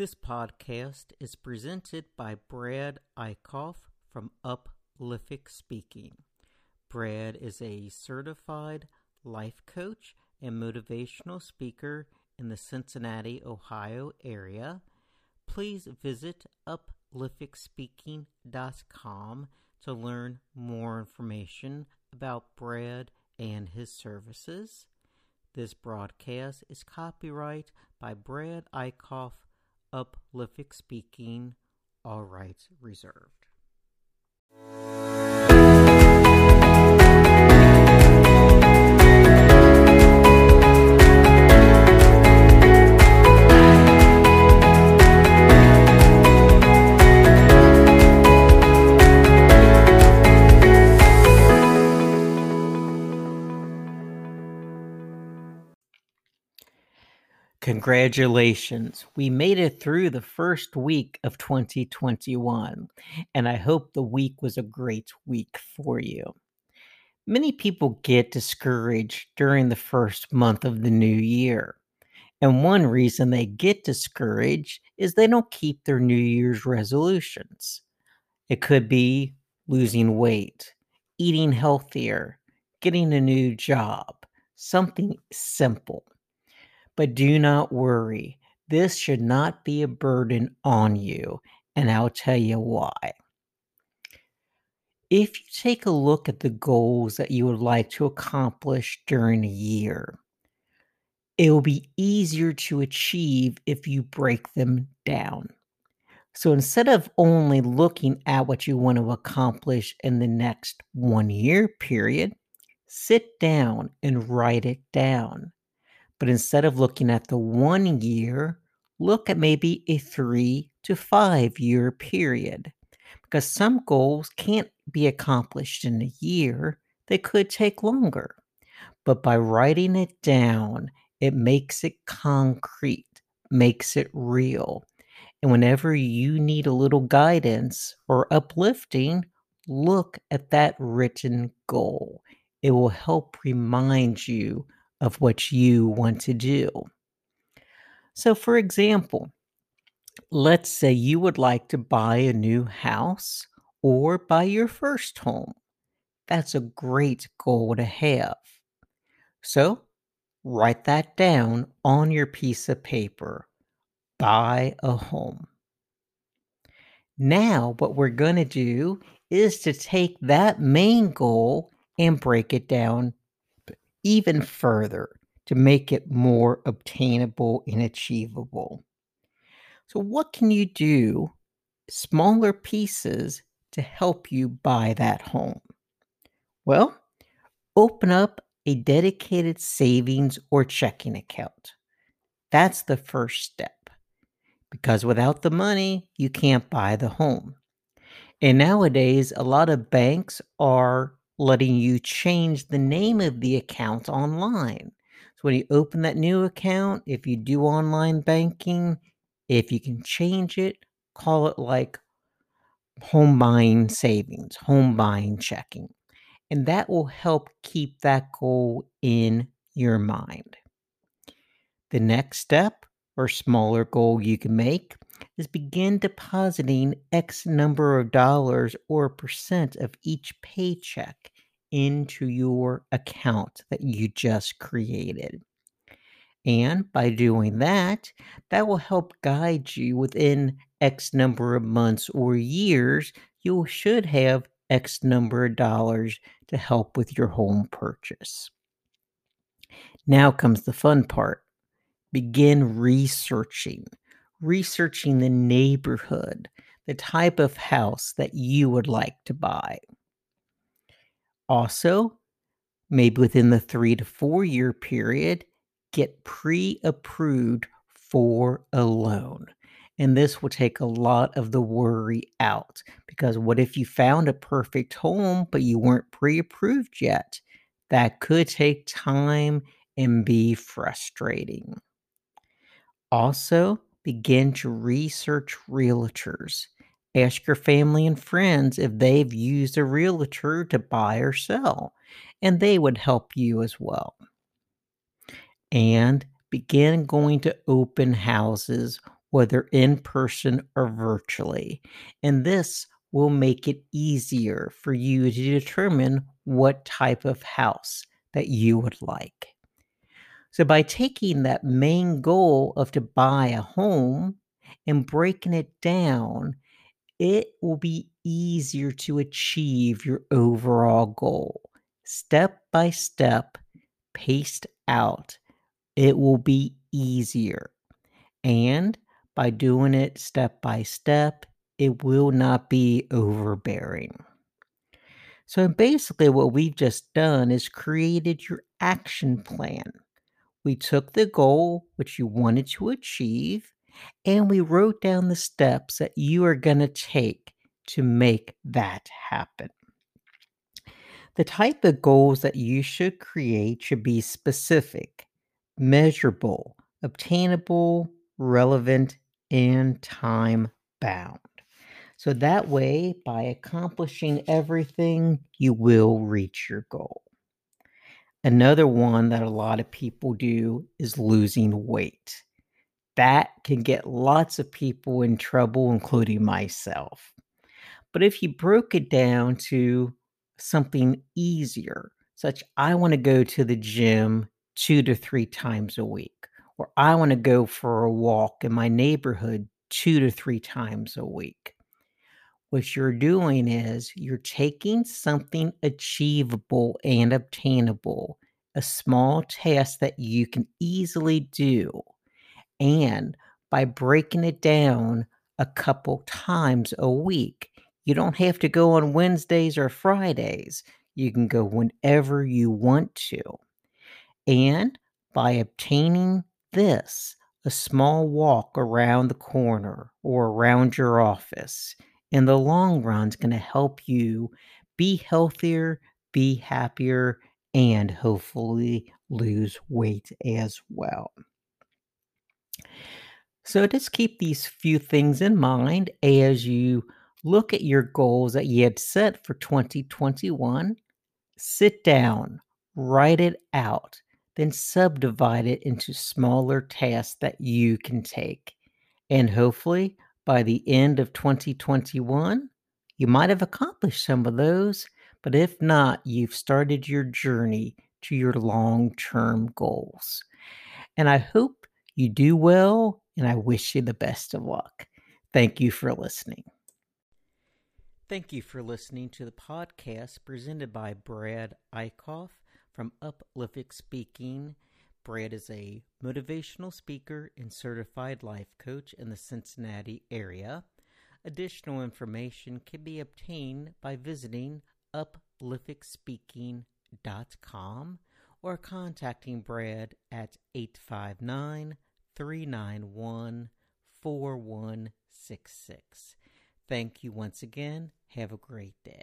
This podcast is presented by Brad Eichhoff from Uplific Speaking. Brad is a certified life coach and motivational speaker in the Cincinnati, Ohio area. Please visit uplificspeaking.com to learn more information about Brad and his services. This broadcast is copyright by Brad Eichhoff, Uplific Speaking, all rights reserved. Congratulations. We made it through the first week of 2021, and I hope the week was a great week for you. Many people get discouraged during the first month of the new year. And one reason they get discouraged is they don't keep their New Year's resolutions. It could be losing weight, eating healthier, getting a new job, something simple. But do not worry, this should not be a burden on you, and I'll tell you why. If you take a look at the goals that you would like to accomplish during a year, it will be easier to achieve if you break them down. So instead of only looking at what you want to accomplish in the next one year period, sit down and write it down. But instead of looking at the one year, look at maybe a three to five year period. Because some goals can't be accomplished in a year, they could take longer. But by writing it down, it makes it concrete, makes it real. And whenever you need a little guidance or uplifting, look at that written goal. It will help remind you of what you want to do. So, for example, let's say you would like to buy a new house or buy your first home. That's a great goal to have. So, write that down on your piece of paper. Buy a home. Now, what we're going to do is to take that main goal and break it down even further to make it more obtainable and achievable. So, what can you do, smaller pieces, to help you buy that home? Well, open up a dedicated savings or checking account. That's the first step because without the money, you can't buy the home. And nowadays, a lot of banks are letting you change the name of the account online. So when you open that new account, if you do online banking, if you can change it, call it like home buying savings, home buying checking. And that will help keep that goal in your mind. The next step or smaller goal you can make is begin depositing X number of dollars or percent of each paycheck into your account that you just created. And by doing that, that will help guide you within X number of months or years. You should have X number of dollars to help with your home purchase. Now comes the fun part begin researching researching the neighborhood, the type of house that you would like to buy. Also, maybe within the three to four year period, get pre approved for a loan. And this will take a lot of the worry out because what if you found a perfect home, but you weren't pre approved yet? That could take time and be frustrating. Also, begin to research realtors. Ask your family and friends if they've used a realtor to buy or sell, and they would help you as well. And begin going to open houses whether in person or virtually. And this will make it easier for you to determine what type of house that you would like. So, by taking that main goal of to buy a home and breaking it down, it will be easier to achieve your overall goal. Step by step, paced out, it will be easier. And by doing it step by step, it will not be overbearing. So basically, what we've just done is created your action plan. We took the goal which you wanted to achieve and we wrote down the steps that you are going to take to make that happen. The type of goals that you should create should be specific, measurable, obtainable, relevant, and time bound. So that way, by accomplishing everything, you will reach your goal. Another one that a lot of people do is losing weight. That can get lots of people in trouble, including myself. But if you broke it down to something easier, such I want to go to the gym two to three times a week, or I want to go for a walk in my neighborhood two to three times a week. What you're doing is you're taking something achievable and obtainable, a small task that you can easily do, and by breaking it down a couple times a week, you don't have to go on Wednesdays or Fridays. You can go whenever you want to. And by obtaining this, a small walk around the corner or around your office, in the long run is going to help you be healthier, be happier, and hopefully lose weight as well. So just keep these few things in mind as you look at your goals that you had set for 2021. Sit down, write it out, then subdivide it into smaller tasks that you can take. And hopefully, by the end of 2021, you might have accomplished some of those. But if not, you've started your journey to your long term goals. And I hope you do well, and I wish you the best of luck. Thank you for listening. Thank you for listening to the podcast presented by Brad Eichhoff from Uplific Speaking. Brad is a motivational speaker and certified life coach in the Cincinnati area. Additional information can be obtained by visiting uplificspeaking.com or contacting Brad at 859 391 4166. Thank you once again. Have a great day.